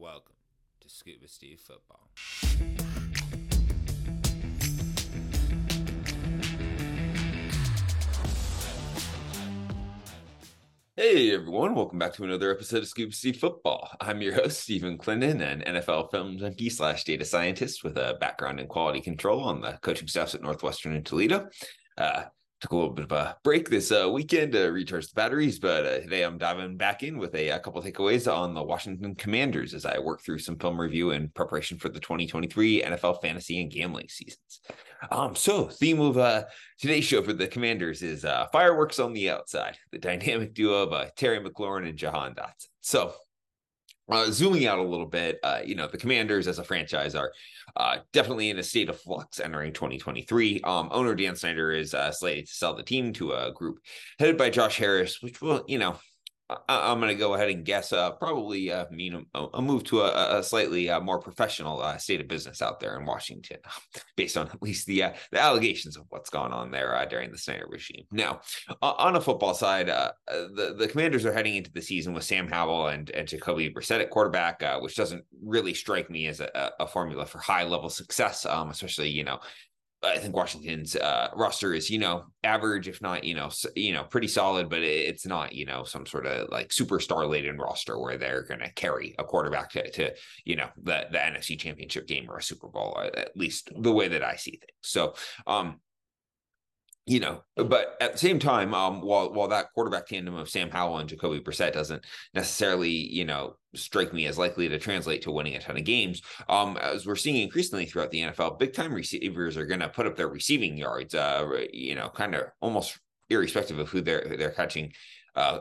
Welcome to Scuba Steve Football. Hey everyone, welcome back to another episode of Scuba Steve Football. I'm your host, Steven Clinton, an NFL film junkie slash data scientist with a background in quality control on the coaching staffs at Northwestern and Toledo. Uh, took a little bit of a break this uh, weekend to recharge the batteries, but uh, today I'm diving back in with a, a couple takeaways on the Washington Commanders as I work through some film review in preparation for the 2023 NFL fantasy and gambling seasons. Um, so theme of uh, today's show for the Commanders is uh, fireworks on the outside, the dynamic duo of uh, Terry McLaurin and Jahan Dotson. So uh, zooming out a little bit, uh, you know, the Commanders as a franchise are uh, definitely in a state of flux entering 2023. Um, owner Dan Snyder is uh, slated to sell the team to a group headed by Josh Harris, which will, you know, I, am going to go ahead and guess uh, probably uh, mean a, a, move to a, a slightly uh, more professional uh, state of business out there in Washington, based on at least the uh, the allegations of what's gone on there uh, during the Snyder regime. Now, on a football side, the the Commanders are heading into the season with Sam Howell and and Jacoby Brissett at quarterback, which doesn't really strike me as a, a formula for high level success, um, especially you know I think Washington's uh, roster is, you know, average, if not, you know, you know, pretty solid, but it's not, you know, some sort of like superstar laden roster where they're going to carry a quarterback to, to, you know, the the NFC Championship game or a Super Bowl, uh, at least the way that I see things. So, um, you know, but at the same time, um, while while that quarterback tandem of Sam Howell and Jacoby Brissett doesn't necessarily, you know, strike me as likely to translate to winning a ton of games, um, as we're seeing increasingly throughout the NFL, big time receivers are going to put up their receiving yards, uh, you know, kind of almost irrespective of who they're they're catching uh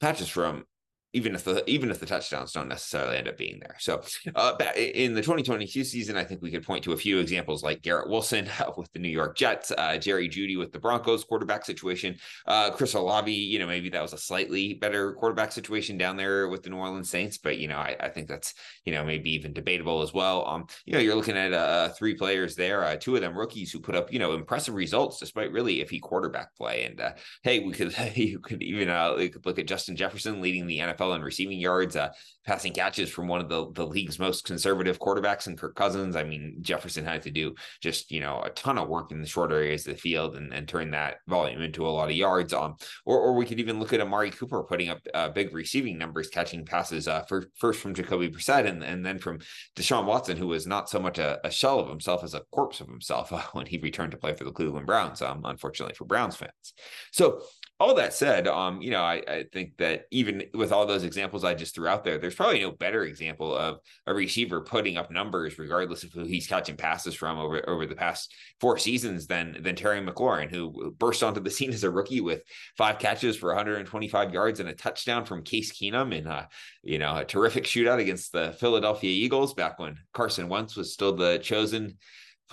patches from even if the even if the touchdowns don't necessarily end up being there. So uh, in the 2022 season, I think we could point to a few examples like Garrett Wilson with the New York Jets, uh, Jerry Jeudy with the Broncos quarterback situation, uh, Chris Olave. You know, maybe that was a slightly better quarterback situation down there with the New Orleans Saints, but you know, I, I think that's you know maybe even debatable as well. Um, you know, you're looking at uh, three players there, uh, two of them rookies who put up you know impressive results despite really iffy quarterback play. And uh, hey, we could you could even uh, could look at Justin Jefferson leading the NFL NFL in receiving yards, uh, passing catches from one of the, the league's most conservative quarterbacks and Kirk Cousins. I mean, Jefferson had to do just, you know, a ton of work in the short areas of the field and, and turn that volume into a lot of yards. Um, or, or we could even look at Amari Cooper putting up uh, big receiving numbers, catching passes uh, for, first from Jacoby Brissett and, and then from Deshaun Watson, who was not so much a, a shell of himself as a corpse of himself uh, when he returned to play for the Cleveland Browns, um, unfortunately for Browns fans. So all that said, um, you know, I, I, think that even with all those examples I just threw out there, there's probably no better example of a receiver putting up numbers, regardless of who he's catching passes from over over the past four seasons, than than Terry McLaurin, who burst onto the scene as a rookie with five catches for 125 yards and a touchdown from Case Keenum in a you know a terrific shootout against the Philadelphia Eagles back when Carson Wentz was still the chosen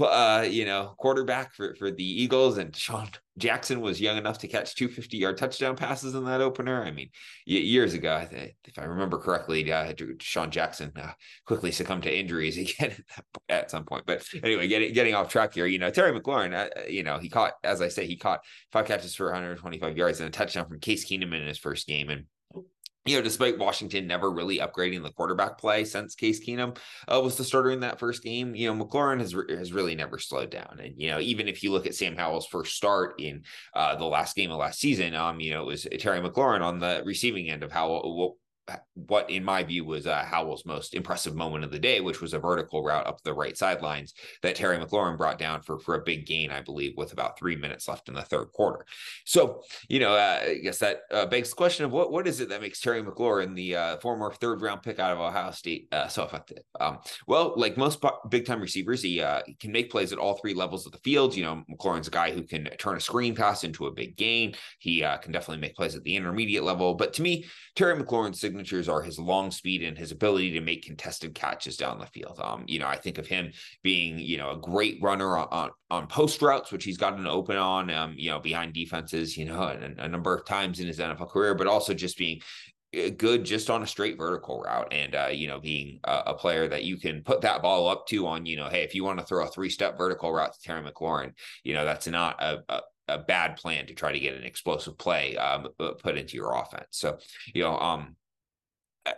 uh, you know, quarterback for, for the Eagles, and Sean Jackson was young enough to catch two 50 yard touchdown passes in that opener. I mean, years ago, if I remember correctly, uh, Sean Jackson uh, quickly succumbed to injuries again at some point. But anyway, getting getting off track here, you know, Terry McLaurin, uh, you know, he caught, as I say, he caught five catches for 125 yards and a touchdown from Case Keenum in his first game, and you know, despite Washington never really upgrading the quarterback play since Case Keenum uh, was the starter in that first game, you know, McLaurin has re- has really never slowed down. And you know, even if you look at Sam Howell's first start in uh, the last game of last season, um, you know, it was Terry McLaurin on the receiving end of Howell what in my view was uh, Howell's most impressive moment of the day, which was a vertical route up the right sidelines that Terry McLaurin brought down for for a big gain, I believe, with about three minutes left in the third quarter. So you know, uh, I guess that uh, begs the question of what what is it that makes Terry McLaurin, the uh, former third round pick out of Ohio State, uh, so effective? Um, well, like most big time receivers, he, uh, he can make plays at all three levels of the field. You know, McLaurin's a guy who can turn a screen pass into a big gain. He can definitely make plays at the intermediate level. But to me, Terry McLaurin's signatures are his long speed and his ability to make contested catches down the field. Um, you know, I think of him being, you know, a great runner on, on, on post routes, which he's gotten open on, um, you know, behind defenses, you know, a, a number of times in his NFL career, but also just being eh, good just on a straight vertical route and uh, you know being a, a, player that you can put that ball up to on you know hey if you want to throw a three step vertical route to Terry McLaurin you know that's not a, a, a bad plan to try to get an explosive play um, put into your offense so you know um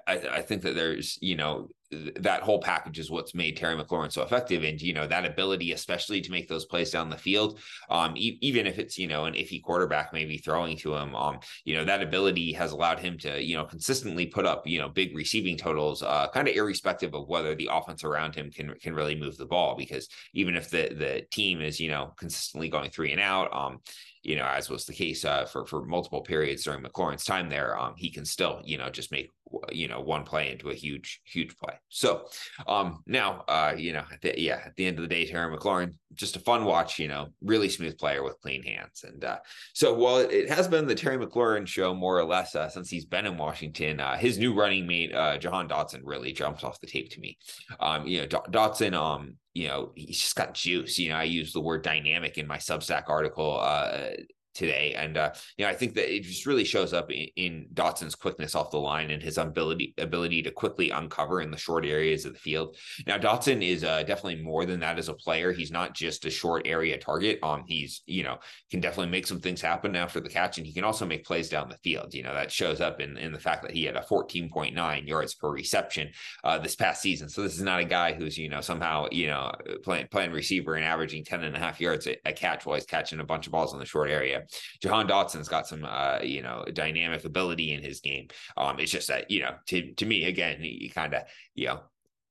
I, I think that there's, you know, that whole package is what's made Terry McLaurin so effective. And, you know, that ability, especially to make those plays down the field, um, e- even if it's, you know, an iffy quarterback maybe throwing to him, um, you know, that ability has allowed him to, you know, consistently put up, you know, big receiving totals, uh, kind of irrespective of whether the offense around him can, can really move the ball. Because even if the, the team is, you know, consistently going three and out, um, you know, as was the case uh, for for multiple periods during McLaurin's time there, um, he can still, you know, just make you know one play into a huge huge play. So um, now, uh, you know, the, yeah, at the end of the day, Terry McLaurin just a fun watch. You know, really smooth player with clean hands. And uh, so while it, it, has been the Terry McLaurin show more or less uh, since he's been in Washington, uh, his new running mate uh, Jahan Dotson really jumps off the tape to me. Um, you know, D- Dotson, um, you know, he's just got juice. You know, I use the word dynamic in my Substack article uh, today. And uh, you know, I think that it just really shows up in, in, Dotson's quickness off the line and his ability ability to quickly uncover in the short areas of the field. Now, Dotson is uh, definitely more than that as a player. He's not just a short area target. Um, he's you know can definitely make some things happen after the catch, and he can also make plays down the field. You know, that shows up in in the fact that he had a 14.9 yards per reception uh, this past season. So this is not a guy who's you know somehow you know playing playing receiver and averaging 10 and a half yards a, a catch while he's catching a bunch of balls in the short area. Jahan Dotson's got some, uh, you know, dynamic ability in his game. Um, it's just that, you know, to to me, again, he kind of, you know,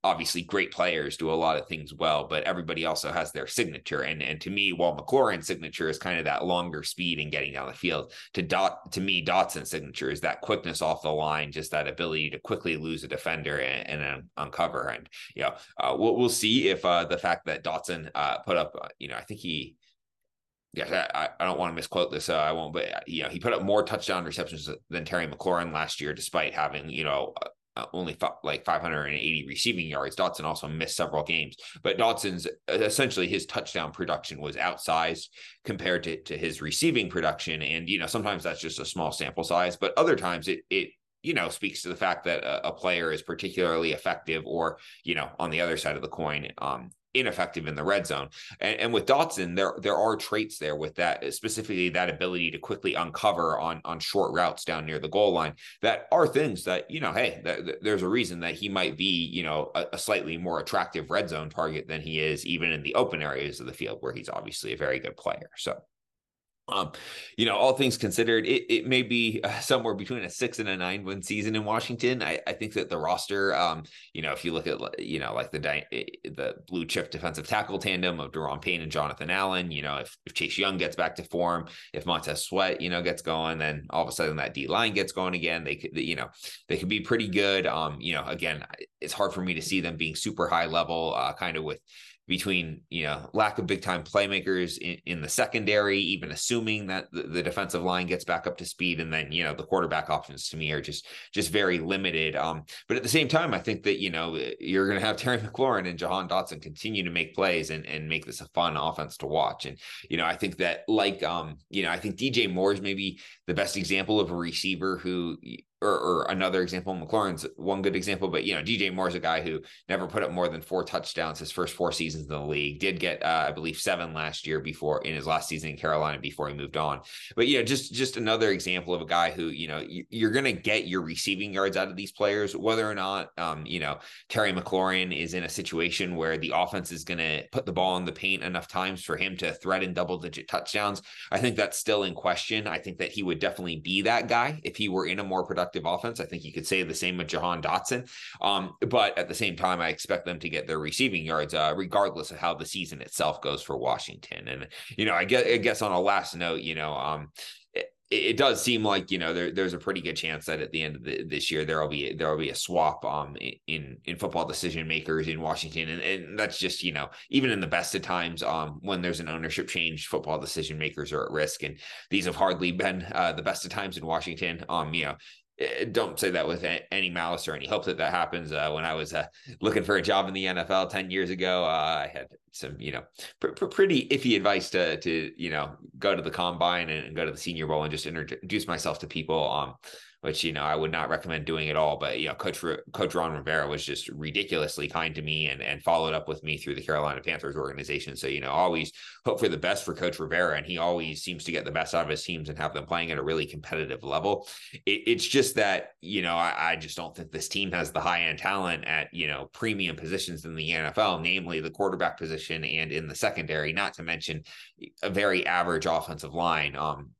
obviously great players do a lot of things well, but everybody also has their signature. And and to me, while McLaurin's signature is kind of that longer speed and getting down the field, to dot to me, Dotson's signature is that quickness off the line, just that ability to quickly lose a defender and, and then uncover. And you know, uh, we'll we'll see if uh, the fact that Dotson uh, put up, uh, you know, I think he yeah, I, I don't want to misquote this. Uh, I won't, but uh, you know, he put up more touchdown receptions than Terry McLaurin last year, despite having you know uh, only f- like 580 receiving yards. Dotson also missed several games, but Dotson's essentially his touchdown production was outsized compared to, to his receiving production. And you know, sometimes that's just a small sample size, but other times it it you know speaks to the fact that a, a player is particularly effective, or you know, on the other side of the coin, um, ineffective in the red zone. And, and, with Dotson, there there are traits there with that, specifically that ability to quickly uncover on on short routes down near the goal line. That are things that you know, hey, th- there's a reason that he might be you know a, a, slightly more attractive red zone target than he is even in the open areas of the field where he's obviously a very good player. So. Um, you know, all things considered, it, it may be uh, somewhere between a six and a nine win season in Washington. I, I think that the roster, um, you know, if you look at, you know, like the the blue chip defensive tackle tandem of Daron Payne and Jonathan Allen, you know, if, if Chase Young gets back to form, if Montez Sweat, you know, gets going, then all of a sudden that D line gets going again. They could, you know, they could be pretty good. Um, you know, again, it's hard for me to see them being super high level, uh, kind of with between you know lack of big time playmakers in, in, the secondary, even assuming that the, the, defensive line gets back up to speed, and then you know the quarterback options to me are just just very limited. Um, but at the same time, I think that you know you're going to have Terry McLaurin and Jahan Dotson continue to make plays and and make this a fun offense to watch. And you know I think that like um you know I think DJ Moore is maybe the best example of a receiver who or, or, another example, McLaurin's one good example, but you know, DJ Moore's a guy who never put up more than four touchdowns his first four seasons in the league. Did get, uh, I believe, seven last year before in his last season in Carolina before he moved on. But you know, just just another example of a guy who you know you're going to get your receiving yards out of these players, whether or not um, you know Terry McLaurin is in a situation where the offense is going to put the ball in the paint enough times for him to threaten double digit touchdowns. I think that's still in question. I think that he would definitely be that guy if he were in a more productive productive offense. I think you could say the same with Jahan Dotson. Um, but at the same time, I expect them to get their receiving yards, uh, regardless of how the season itself goes for Washington. And, you know, I guess, I guess on a last note, you know, um, it, does seem like you know there, there's a pretty good chance that at the end of the, this year there will be there will be a swap um in in football decision makers in Washington and, and that's just you know even in the best of times um when there's an ownership change football decision makers are at risk and these have hardly been uh, the best of times in Washington um you know don't say that with any malice or any hope that that happens. Uh, when I was uh, looking for a job in the NFL 10 years ago, uh, I had some, you know, pr- pr- pretty iffy advice to, to, you know, go to the combine and, and, go to the senior bowl and just introduce myself to people. Um, which you know I would not recommend doing at all. But you know, Coach Coach Ron Rivera was just ridiculously kind to me and and followed up with me through the Carolina Panthers organization. So you know, always hope for the best for Coach Rivera, and he always seems to get the best out of his teams and have them playing at a really competitive level. It, it's just that you know I, I just don't think this team has the high end talent at you know premium positions in the NFL, namely the quarterback position and in the secondary. Not to mention a very average offensive line. Um,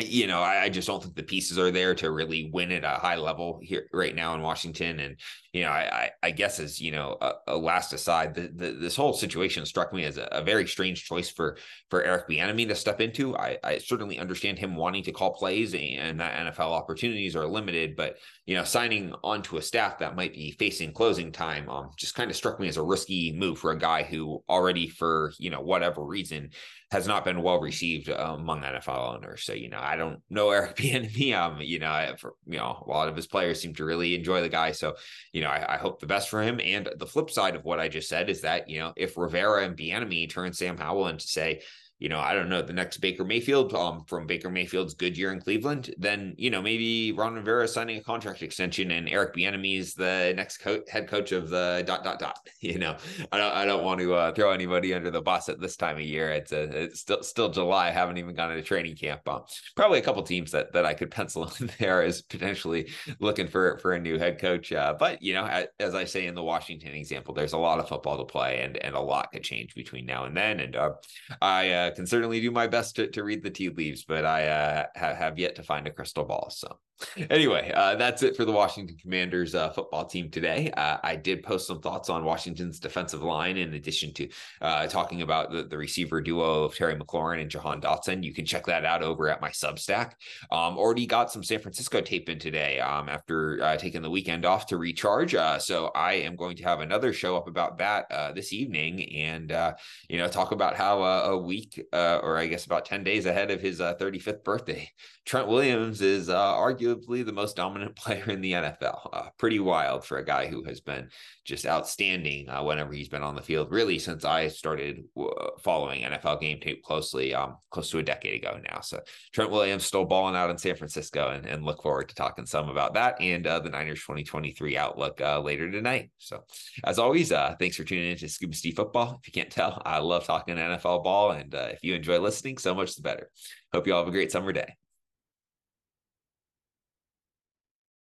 you know, I, I, just don't think the pieces are there to really win at a high level here right now in Washington. And you know, I I, guess as you know, a, a last aside, the, the, this whole situation struck me as a, a, very strange choice for for Eric Bieniemy to step into. I, I certainly understand him wanting to call plays and that NFL opportunities are limited, but you know, signing onto a staff that might be facing closing time um, just kind of struck me as a risky move for a guy who already, for you know, whatever reason, has not been well received uh, among NFL owners. So, you know, I don't know Eric Bieniemy. Um, you know, for, you know, a lot of his players seem to really enjoy the guy. So, you know, I, I, hope the best for him. And the flip side of what I just said is that, you know, if Rivera and Bieniemy turn Sam Howell into say, you know, I don't know, the next Baker Mayfield um, from Baker Mayfield's good year in Cleveland, then, you know, maybe Ron Rivera signing a contract extension and Eric Bieniemy is the next co- head coach of the dot, dot, dot. You know, I don't, I don't want to uh, throw anybody under the bus at this time of year. It's a, it's still, still July. I haven't even gone into training camp. Um, probably a couple teams that, that I could pencil in there as potentially looking for, for a new head coach. Uh, but, you know, as, as, I say in the Washington example, there's a lot of football to play and, and a lot could change between now and then. And uh, I, uh, can certainly do my best to, to read the tea leaves, but I uh, have, have yet to find a crystal ball. So anyway, uh, that's it for the Washington Commanders uh, football team today. Uh, I did post some thoughts on Washington's defensive line in addition to uh, talking about the, the, receiver duo of Terry McLaurin and Jahan Dotson. You can check that out over at my Substack. Um, already got some San Francisco tape in today um, after uh, taking the weekend off to recharge. Uh, so I am going to have another show up about that this evening and, you know, talk about how a week or I guess about 10 days ahead of his 35th birthday, Trent Williams is arguably arguably the most dominant player in the NFL. Uh, pretty wild for a guy who has been just outstanding uh, whenever he's been on the field, really since I started uh, following NFL game tape closely, um, close to a decade ago now. So Trent Williams still balling out in San Francisco and, and look forward to talking some about that and uh, the Niners 2023 outlook uh, later tonight. So as always, uh, thanks for tuning in to Scuba Steve Football. If you can't tell, I love talking NFL ball. And if you enjoy listening, so much the better. Hope you all have a great summer day.